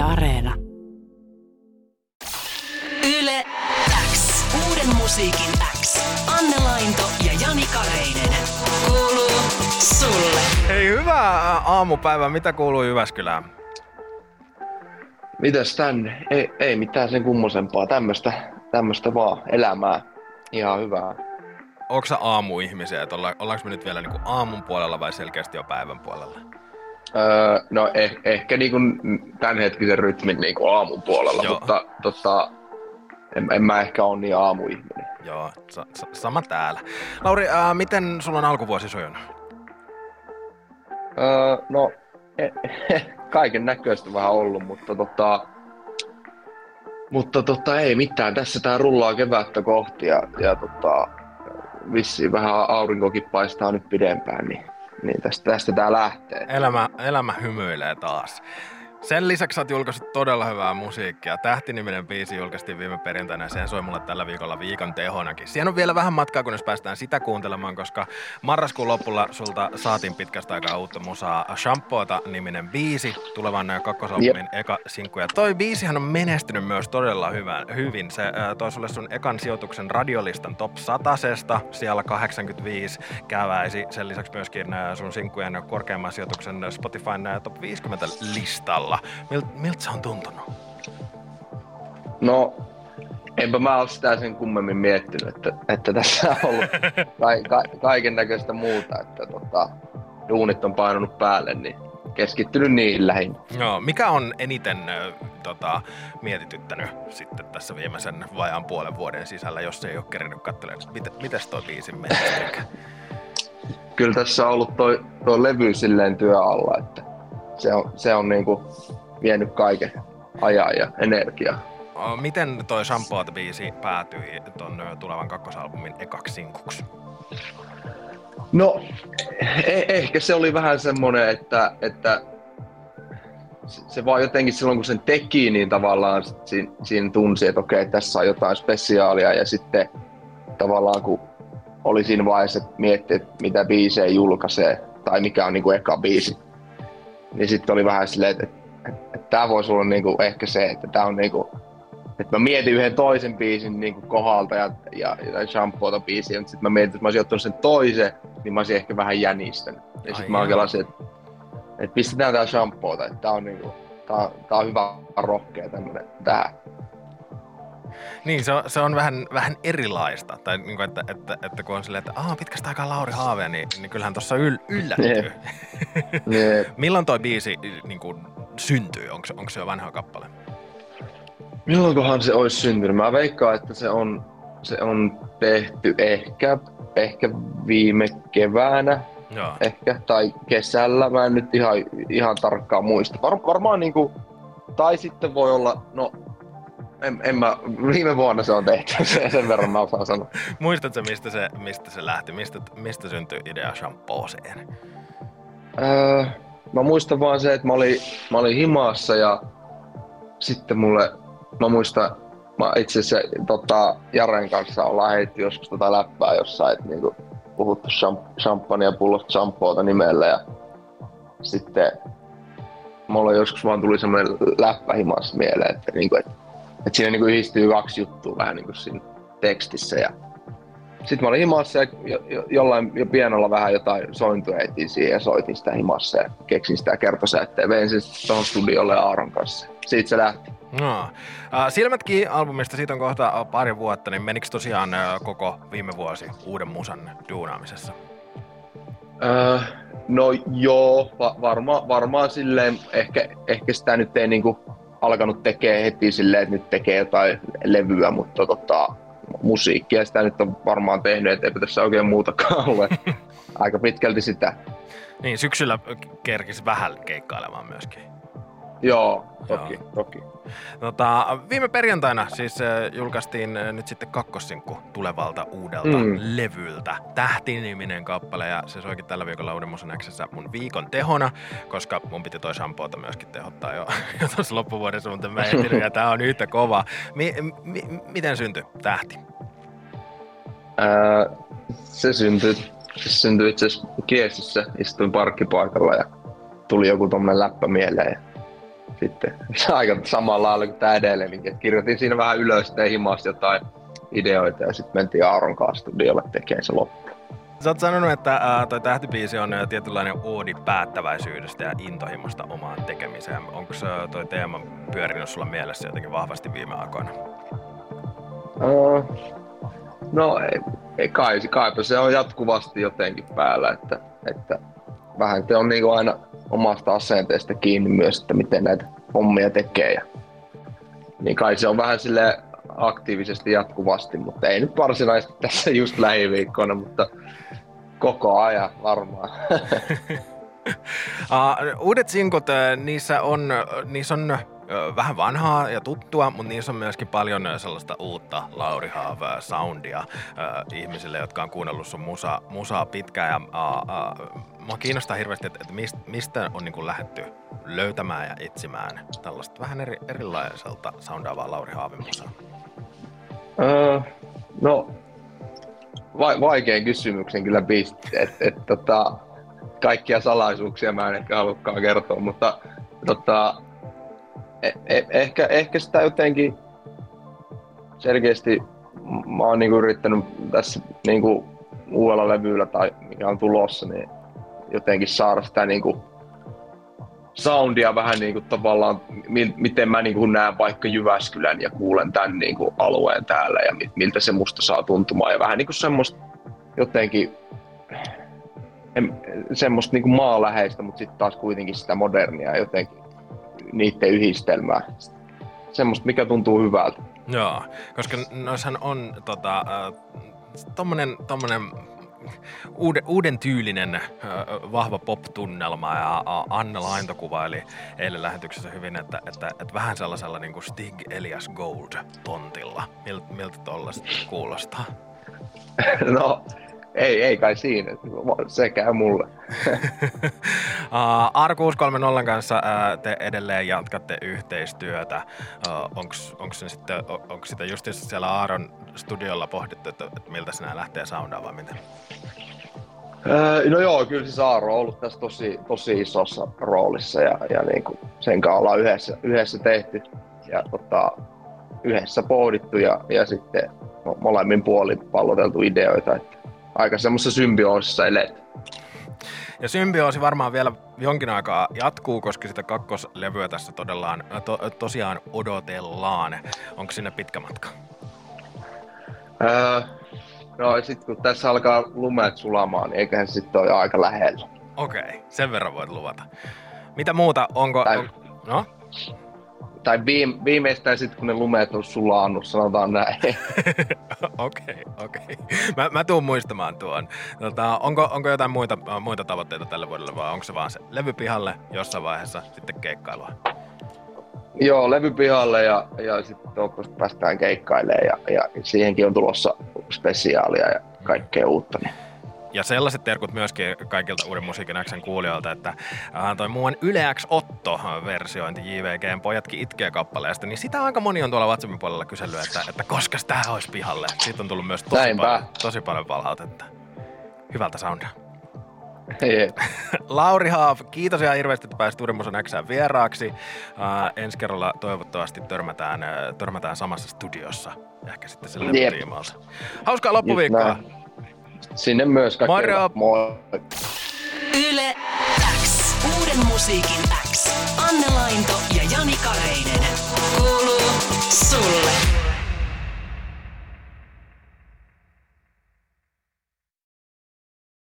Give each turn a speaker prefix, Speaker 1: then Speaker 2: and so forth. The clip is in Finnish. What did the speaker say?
Speaker 1: Yle Areena.
Speaker 2: Yle X. Uuden musiikin X. Anne Lainto ja Jani Kareinen. Kuuluu sulle.
Speaker 3: Hei, hyvää aamupäivää. Mitä kuuluu Jyväskylään?
Speaker 4: Mitäs tänne? Ei, ei mitään sen kummosempaa. Tämmöstä, tämmöstä vaan elämää. Ihan hyvää.
Speaker 3: Onko sä aamuihmisiä? Olla, ollaanko me nyt vielä niinku aamun puolella vai selkeästi jo päivän puolella?
Speaker 4: Öö, no eh, ehkä niinku tämänhetkisen rytmin niinku aamun puolella,
Speaker 3: Joo.
Speaker 4: mutta tota, en, en mä ehkä ole niin aamuihminen.
Speaker 3: Joo, sa- sa- sama täällä. Lauri, ää, miten sulla on alkuvuosi sujunut?
Speaker 4: Öö, no, eh, kaiken näköistä vähän ollut, mutta tota, mutta tota, ei mitään. Tässä tää rullaa kevättä kohti ja, ja tota, vissiin vähän aurinkokin paistaa nyt pidempään, niin, niin tästä, tästä tää lähtee.
Speaker 3: Elämä, elämä hymyilee taas. Sen lisäksi sä oot julkaissut todella hyvää musiikkia. Tähti-niminen biisi julkaistiin viime perjantaina ja se soi mulle tällä viikolla viikon tehonakin. Siihen on vielä vähän matkaa, kunnes päästään sitä kuuntelemaan, koska marraskuun lopulla sulta saatiin pitkästä aikaa uutta musaa. Shampoota niminen biisi, tulevan kakkosalbumin eka sinkku. Ja toi biisihän on menestynyt myös todella hyvän, hyvin. Se äh, toi sulle sun ekan sijoituksen radiolistan top 100 siellä 85 käväisi. Sen lisäksi myöskin äh, sun sinkkujen korkeamman sijoituksen Spotifyn äh, top 50 listalla. Milt, miltä se on tuntunut?
Speaker 4: No, enpä mä ole sitä sen kummemmin miettinyt, että, että tässä on ollut ka- ka- kaiken näköistä muuta, että tota, duunit on painunut päälle, niin keskittynyt niihin lähinnä.
Speaker 3: Joo, mikä on eniten tota, mietityttänyt sitten tässä viimeisen vajaan puolen vuoden sisällä, jos ei ole kerinyt katselemaan, että mit, mites toi biisi menee?
Speaker 4: Kyllä tässä on ollut toi, toi levy silleen työ alla, että se on, se on niinku vienyt kaiken ajan ja energiaa.
Speaker 3: Miten toi Shampoota-biisi päätyi ton tulevan kakkosalbumin ekaksi sinkuksi?
Speaker 4: No, eh- ehkä se oli vähän semmoinen, että, että se vaan jotenkin silloin kun sen teki, niin tavallaan siinä, siinä tunsi, että okei, tässä on jotain spesiaalia ja sitten tavallaan kun oli siinä vaiheessa, että mietti, että mitä biisejä julkaisee tai mikä on niinku eka biisi, niin sitten oli vähän silleen, että, että, että tämä voisi olla niinku ehkä se, että tämä on niinku, että mä mietin yhden toisen biisin niinku kohdalta ja, ja, ja shampoota biisiä, mutta sitten mä mietin, että jos mä olisin ottanut sen toisen, niin mä olisin ehkä vähän jänistänyt. Ja sitten mä kelasin, että, että pistetään tää shampoota, että tää on, niinku, tää, tää on hyvä rohkea tämmönen tähän.
Speaker 3: Niin, se on, se on vähän, vähän erilaista. Tai niin kuin, että, että, että, kun on silleen, että Aa, pitkästä aikaa Lauri Haave, niin, niin kyllähän tuossa yl, yllättyy.
Speaker 4: Niin,
Speaker 3: Milloin toi biisi niin kuin, syntyy? Onko, se- onko se jo vanha kappale?
Speaker 4: milloinkohan se olisi syntynyt? Mä veikkaan, että se on, se on tehty ehkä, ehkä viime keväänä,
Speaker 3: Joo.
Speaker 4: ehkä, tai kesällä, mä en nyt ihan, ihan tarkkaan muista. Var, varmaan niinku, tai sitten voi olla, no, en, en mä, viime vuonna se on tehty, sen verran mä osaan sanoa.
Speaker 3: Muistatko, mistä se, mistä se lähti? Mistä, mistä syntyi idea shampooseen?
Speaker 4: Öö, mä muistan vaan se, että mä olin, mä olin himassa ja sitten mulle, mä muistan, mä itse asiassa tota, Jaren kanssa ollaan heitti joskus tota läppää jossain, että niinku, puhuttu champ- champagne ja pullosta shampoota nimellä ja sitten mulla joskus vaan tuli semmoinen läppä himassa mieleen, että, niinku, että, että siinä niinku yhdistyy kaksi juttua vähän niinku siinä tekstissä ja sitten mä olin himassa ja jo, jo, jollain jo pienolla vähän jotain sointuja etin siihen ja soitin sitä himassa ja keksin sitä kertosäetteen. Vein sen tuohon studiolle Aaron kanssa. Siitä se lähti.
Speaker 3: No. Äh, Silmätkin albumista, siitä on kohta pari vuotta, niin menikö tosiaan äh, koko viime vuosi uuden musan duunaamisessa?
Speaker 4: Öö, no joo, va- varma, varmaan silleen, ehkä, ehkä sitä nyt ei niinku alkanut tekee heti silleen, että nyt tekee jotain levyä, mutta tota, musiikkia sitä nyt on varmaan tehnyt, että eipä tässä oikein muutakaan ole. Aika pitkälti sitä.
Speaker 3: Niin, syksyllä kerkisi vähän keikkailemaan myöskin.
Speaker 4: Joo, toki,
Speaker 3: Joo.
Speaker 4: toki.
Speaker 3: Tota, viime perjantaina siis äh, julkaistiin äh, nyt sitten kakkossinkku tulevalta uudelta mm. Levyltä. Tähti-niminen kappale ja se soikin tällä viikolla Uuden mun viikon tehona, koska mun piti toi shampoota myöskin tehottaa jo, jo tuossa loppuvuodessa, mutta mä ehtinyt ja tää on yhtä kova. Mi- mi- miten syntyi Tähti?
Speaker 4: Ää, se syntyi, se syntyi itse asiassa Kiesissä. Istuin parkkipaikalla ja tuli joku tommonen läppä mieleen. Ja sitten aika samalla lailla kuin tämä edellinenkin. Kirjoitin siinä vähän ylös, tein himasta jotain ideoita ja sitten mentiin Aaron kanssa studiolle tekemään se loppu.
Speaker 3: Sä oot sanonut, että ää, toi tähtibiisi on ää, tietynlainen oodi päättäväisyydestä ja intohimosta omaan tekemiseen. Onko toi teema pyörinyt sulla mielessä jotenkin vahvasti viime aikoina?
Speaker 4: Uh, no ei, ei kai, kaipa se on jatkuvasti jotenkin päällä, että, että vähän te on niin aina omasta asenteesta kiinni myös, että miten näitä hommia tekee. Ja, niin kai se on vähän sille aktiivisesti jatkuvasti, mutta ei nyt varsinaisesti tässä just lähiviikkoina, mutta koko ajan varmaan.
Speaker 3: uh, uudet sinkut, niissä on, niissä on vähän vanhaa ja tuttua, mutta niissä on myöskin paljon sellaista uutta Lauri soundia äh, ihmisille, jotka on kuunnellut sun musa, musaa pitkään. Ja, äh, äh, mua kiinnostaa hirveästi, että, että mistä, mistä on niin lähetty löytämään ja etsimään tällaista vähän eri, erilaiselta soundaavaa Lauri Haavin musaa.
Speaker 4: Uh, no, va- vaikein kysymyksen kyllä pisti. Et, et, tota, kaikkia salaisuuksia mä en ehkä halukkaan kertoa, mutta tota, eh, eh, ehkä, ehkä sitä jotenkin selkeästi mä oon niinku yrittänyt tässä niinku uudella levyllä tai mikä on tulossa, niin jotenkin saada sitä niinku soundia vähän niinku tavallaan, miten mä niinku näen vaikka Jyväskylän ja kuulen tämän niinku alueen täällä ja miltä se musta saa tuntumaan. Ja vähän niinku semmoista jotenkin semmoista niinku maaläheistä, mutta sitten taas kuitenkin sitä modernia jotenkin niiden yhdistelmää. Semmoista, mikä tuntuu hyvältä.
Speaker 3: Joo, koska noissahan on tota, äh, tommonen, tommonen uuden, uuden tyylinen äh, vahva pop-tunnelma ja äh, Anne Lainto kuvaili eilen lähetyksessä hyvin, että, että, että vähän sellaisella niin kuin Stig Elias Gold-tontilla. Mil, miltä tollaista kuulostaa?
Speaker 4: No, ei, ei kai siinä. Se käy mulle.
Speaker 3: uh, R630 kanssa te edelleen jatkatte yhteistyötä. Onko se sitten, onko sitä just siellä Aaron studiolla pohdittu, että, että miltä sinä lähtee soundaa vai miten?
Speaker 4: No joo, kyllä siis Aaro on ollut tässä tosi, tosi isossa roolissa ja, ja niin kuin sen kanssa ollaan yhdessä, yhdessä tehty ja tota, yhdessä pohdittu ja, ja sitten molemmin puolin palloteltu ideoita. Että aika semmoisessa symbioosissa elet.
Speaker 3: Ja symbioosi varmaan vielä jonkin aikaa jatkuu, koska sitä kakkoslevyä tässä todellaan, to, tosiaan odotellaan. Onko sinne pitkä matka?
Speaker 4: Öö, no sitten kun tässä alkaa lumeet sulamaan, niin eiköhän se sitten ole aika lähellä.
Speaker 3: Okei, okay, sen verran voit luvata. Mitä muuta, onko... Tai... On, no?
Speaker 4: Tai viime, viimeistään sitten, kun ne lumeet on sulannut, sanotaan näin.
Speaker 3: Okei, okei. Okay, okay. Mä, mä tuun muistamaan tuon. Tota, onko, onko jotain muita, muita tavoitteita tälle vuodelle vai onko se vaan se levypihalle jossain vaiheessa sitten keikkailua?
Speaker 4: Joo, levypihalle ja, ja sitten toivottavasti päästään keikkailemaan ja, ja siihenkin on tulossa spesiaalia ja kaikkea uutta. Niin
Speaker 3: ja sellaiset terkut myöskin kaikilta Uuden musiikin Xn kuulijoilta, että äh, toi muun Yle X Otto-versiointi JVGn Pojatkin itkee kappaleesta, niin sitä aika moni on tuolla WhatsAppin puolella kysellyt, että, että koska tämä olisi pihalle. Siitä on tullut myös tosi paljon, tosi paljon palautetta. Hyvältä soundia. Lauri Haaf, kiitos ihan hirveästi, että pääsit Uuden Musan Xään vieraaksi. Uh, ensi kerralla toivottavasti törmätään, uh, törmätään samassa studiossa. Ehkä sitten sille yep. tiimalta. Hauskaa loppuviikkoa.
Speaker 4: Sinne myös kaikki.
Speaker 3: Moro!
Speaker 4: Moi.
Speaker 2: Yle X. Uuden musiikin X. Anne Lainto ja Jani Kareinen. Kuuluu sulle.